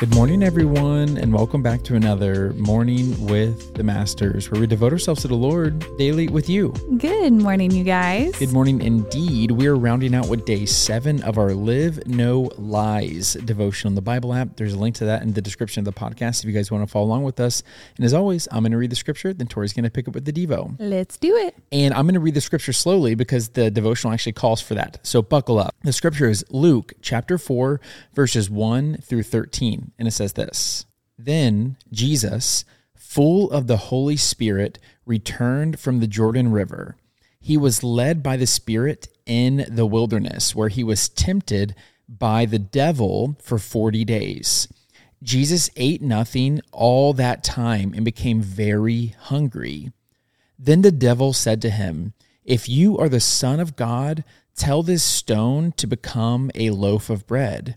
Good morning, everyone, and welcome back to another Morning with the Masters, where we devote ourselves to the Lord daily with you. Good morning, you guys. Good morning indeed. We are rounding out with day seven of our Live No Lies devotion on the Bible app. There's a link to that in the description of the podcast if you guys want to follow along with us. And as always, I'm going to read the scripture, then Tori's going to pick up with the Devo. Let's do it. And I'm going to read the scripture slowly because the devotional actually calls for that. So buckle up. The scripture is Luke chapter 4, verses 1 through 13 and it says this Then Jesus, full of the Holy Spirit, returned from the Jordan River. He was led by the Spirit in the wilderness, where he was tempted by the devil for 40 days. Jesus ate nothing all that time and became very hungry. Then the devil said to him, If you are the Son of God, tell this stone to become a loaf of bread.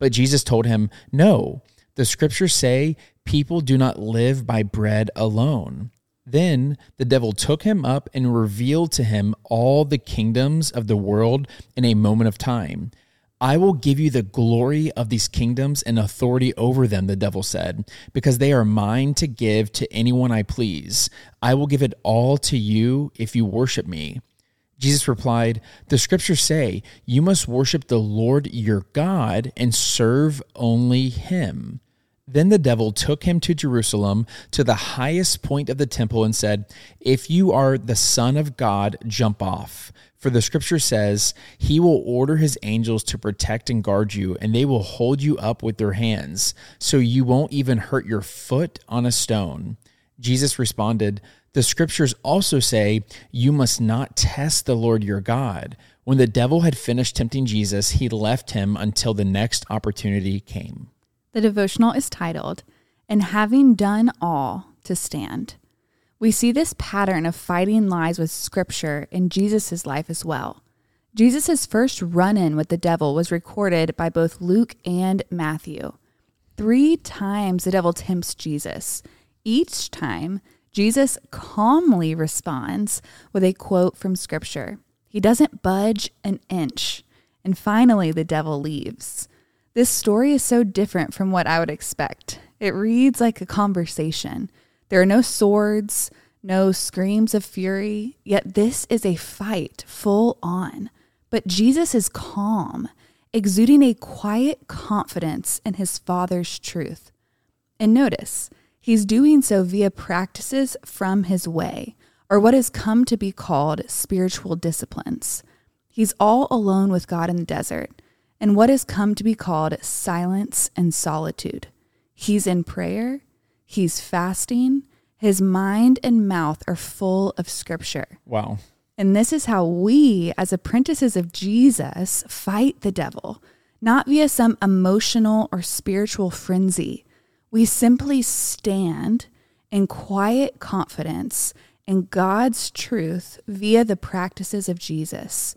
But Jesus told him, No, the scriptures say people do not live by bread alone. Then the devil took him up and revealed to him all the kingdoms of the world in a moment of time. I will give you the glory of these kingdoms and authority over them, the devil said, because they are mine to give to anyone I please. I will give it all to you if you worship me. Jesus replied, The scriptures say, You must worship the Lord your God and serve only him. Then the devil took him to Jerusalem to the highest point of the temple and said, If you are the Son of God, jump off. For the scripture says, He will order His angels to protect and guard you, and they will hold you up with their hands, so you won't even hurt your foot on a stone. Jesus responded, The scriptures also say, You must not test the Lord your God. When the devil had finished tempting Jesus, he left him until the next opportunity came. The devotional is titled, And Having Done All to Stand. We see this pattern of fighting lies with scripture in Jesus' life as well. Jesus' first run in with the devil was recorded by both Luke and Matthew. Three times the devil tempts Jesus. Each time, Jesus calmly responds with a quote from Scripture. He doesn't budge an inch. And finally, the devil leaves. This story is so different from what I would expect. It reads like a conversation. There are no swords, no screams of fury, yet this is a fight full on. But Jesus is calm, exuding a quiet confidence in his Father's truth. And notice, He's doing so via practices from his way, or what has come to be called spiritual disciplines. He's all alone with God in the desert, and what has come to be called silence and solitude. He's in prayer, he's fasting, his mind and mouth are full of scripture. Wow. And this is how we, as apprentices of Jesus, fight the devil, not via some emotional or spiritual frenzy we simply stand in quiet confidence in God's truth via the practices of Jesus.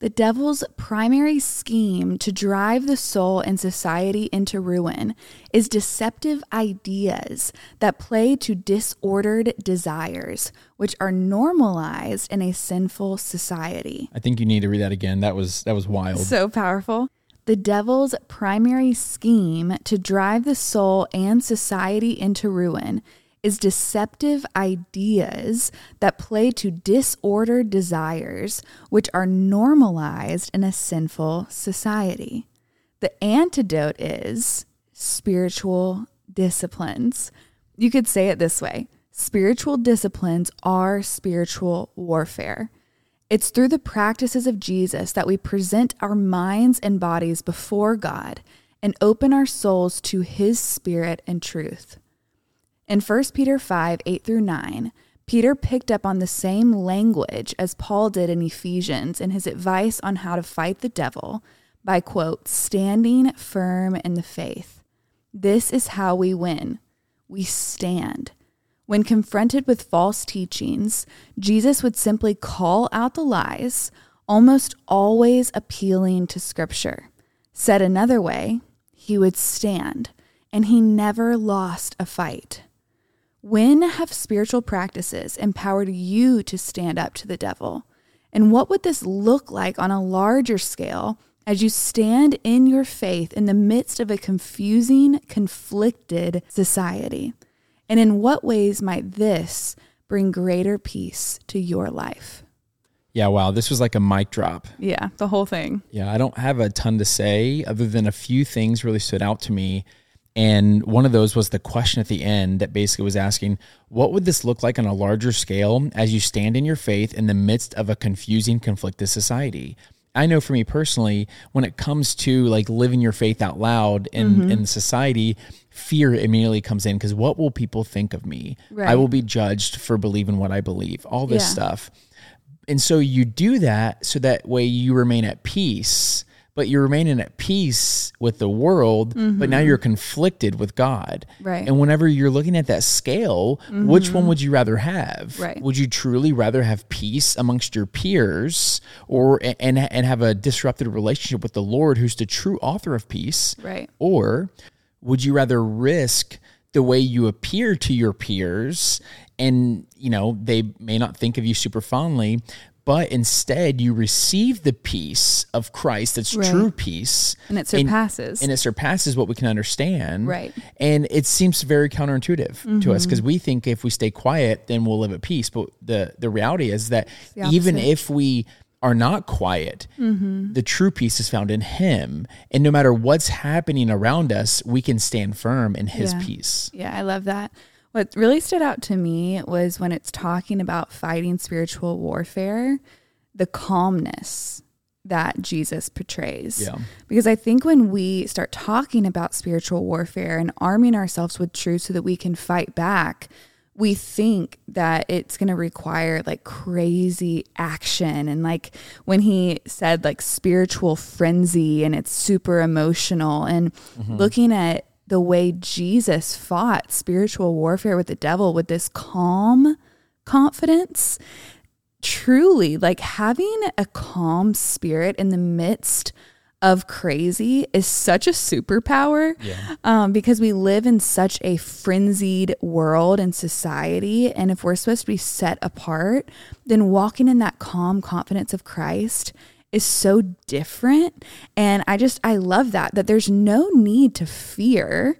The devil's primary scheme to drive the soul and society into ruin is deceptive ideas that play to disordered desires, which are normalized in a sinful society. I think you need to read that again. That was that was wild. So powerful. The devil's primary scheme to drive the soul and society into ruin is deceptive ideas that play to disordered desires, which are normalized in a sinful society. The antidote is spiritual disciplines. You could say it this way spiritual disciplines are spiritual warfare. It's through the practices of Jesus that we present our minds and bodies before God and open our souls to his spirit and truth. In 1 Peter 5 8 through 9, Peter picked up on the same language as Paul did in Ephesians in his advice on how to fight the devil by, quote, standing firm in the faith. This is how we win. We stand. When confronted with false teachings, Jesus would simply call out the lies, almost always appealing to Scripture. Said another way, he would stand, and he never lost a fight. When have spiritual practices empowered you to stand up to the devil? And what would this look like on a larger scale as you stand in your faith in the midst of a confusing, conflicted society? And in what ways might this bring greater peace to your life? Yeah, wow. This was like a mic drop. Yeah, the whole thing. Yeah, I don't have a ton to say other than a few things really stood out to me. And one of those was the question at the end that basically was asking, what would this look like on a larger scale as you stand in your faith in the midst of a confusing, conflicted society? I know for me personally, when it comes to like living your faith out loud in, Mm-hmm. in society, fear immediately comes in because what will people think of me? I will be judged for believing what I believe, all this Yeah. stuff. And so you do that so that way you remain at peace, but you're remaining at peace with the world, but now you're conflicted with God. Mm-hmm. Right. Mm-hmm. And whenever you're looking at that scale, which one would you rather have? Right. Would you truly rather have peace amongst your peers or and and have a disrupted relationship with the Lord who's the true author of peace? Right. Or would you rather risk the way you appear to your peers and, you know, they may not think of you super fondly, but instead you receive the peace of Christ that's Right. true peace. And it surpasses. And, it surpasses what we can understand. Right. And it seems very counterintuitive to us mm-hmm. because we think if we stay quiet, then we'll live at peace. But the, the reality is that even if we are not quiet, mm-hmm. the true peace is found in Him. And no matter what's happening around us, we can stand firm in His Yeah. peace. Yeah, I love that. What really stood out to me was when it's talking about fighting spiritual warfare, the calmness that Jesus portrays. Yeah. Because I think when we start talking about spiritual warfare and arming ourselves with truth so that we can fight back, we think that it's going to require like crazy action. And like when he said like spiritual frenzy and it's super emotional, and mm-hmm. looking at the way Jesus fought spiritual warfare with the devil with this calm confidence truly like having a calm spirit in the midst of crazy is such a superpower Yeah. um, because we live in such a frenzied world and society. And if we're supposed to be set apart, then walking in that calm confidence of Christ is so different. And I just, I love that, that there's no need to fear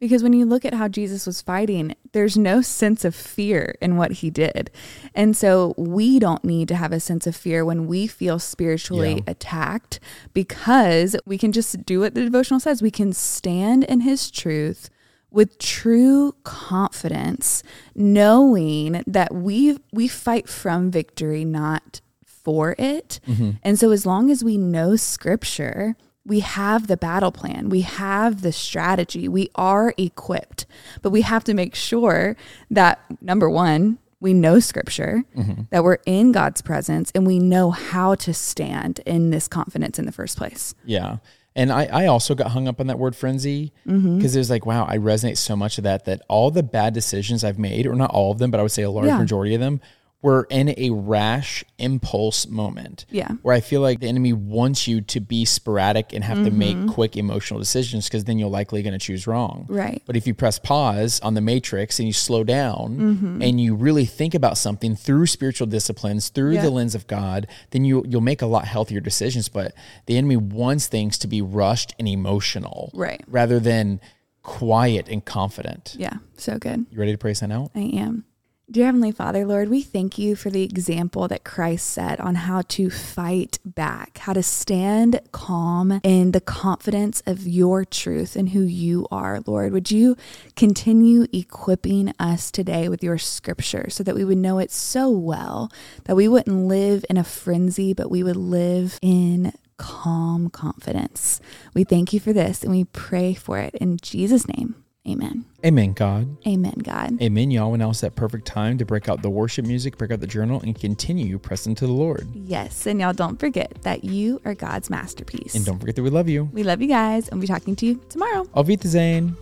because when you look at how Jesus was fighting, there's no sense of fear in what he did. And so we don't need to have a sense of fear when we feel spiritually Yeah. attacked because we can just do what the devotional says. We can stand in his truth with true confidence, knowing that we we fight from victory, not for it. And so as long as we know scripture, we have the battle plan, we have the strategy, we are equipped. But we have to make sure that number 1, we know scripture, that we're in God's presence and we know how to stand in this confidence in the first place. Yeah. And I, I also got hung up on that word frenzy because Mm-hmm. it was like, wow, I resonate so much of that, that all the bad decisions I've made, or not all of them, but I would say a large Yeah. majority of them, were in a rash impulse moment. Yeah. Where I feel like the enemy wants you to be sporadic and have to Mm-hmm. make quick emotional decisions because then you're likely going to choose wrong. Right. But if you press pause on the matrix and you slow down Mm-hmm. and you really think about something through spiritual disciplines, through Yeah. the lens of God, then you you'll make a lot healthier decisions. But the enemy wants things to be rushed and emotional, Right. rather than quiet and confident. Yeah, so good. You ready to pray sign out? I am. Dear Heavenly Father, Lord, we thank you for the example that Christ set on how to fight back, how to stand calm in the confidence of your truth and who you are, Lord. Would you continue equipping us today with your scripture so that we would know it so well that we wouldn't live in a frenzy, but we would live in calm confidence. We thank you for this and we pray for it in Jesus' name. Amen. Amen, God. Amen, God. Amen, y'all. Now is that perfect time to break out the worship music, break out the journal, and continue pressing to the Lord. Yes, and y'all don't forget that you are God's masterpiece. And don't forget that we love you. we love you guys, and we'll be talking to you tomorrow. Auf Wiedersehen.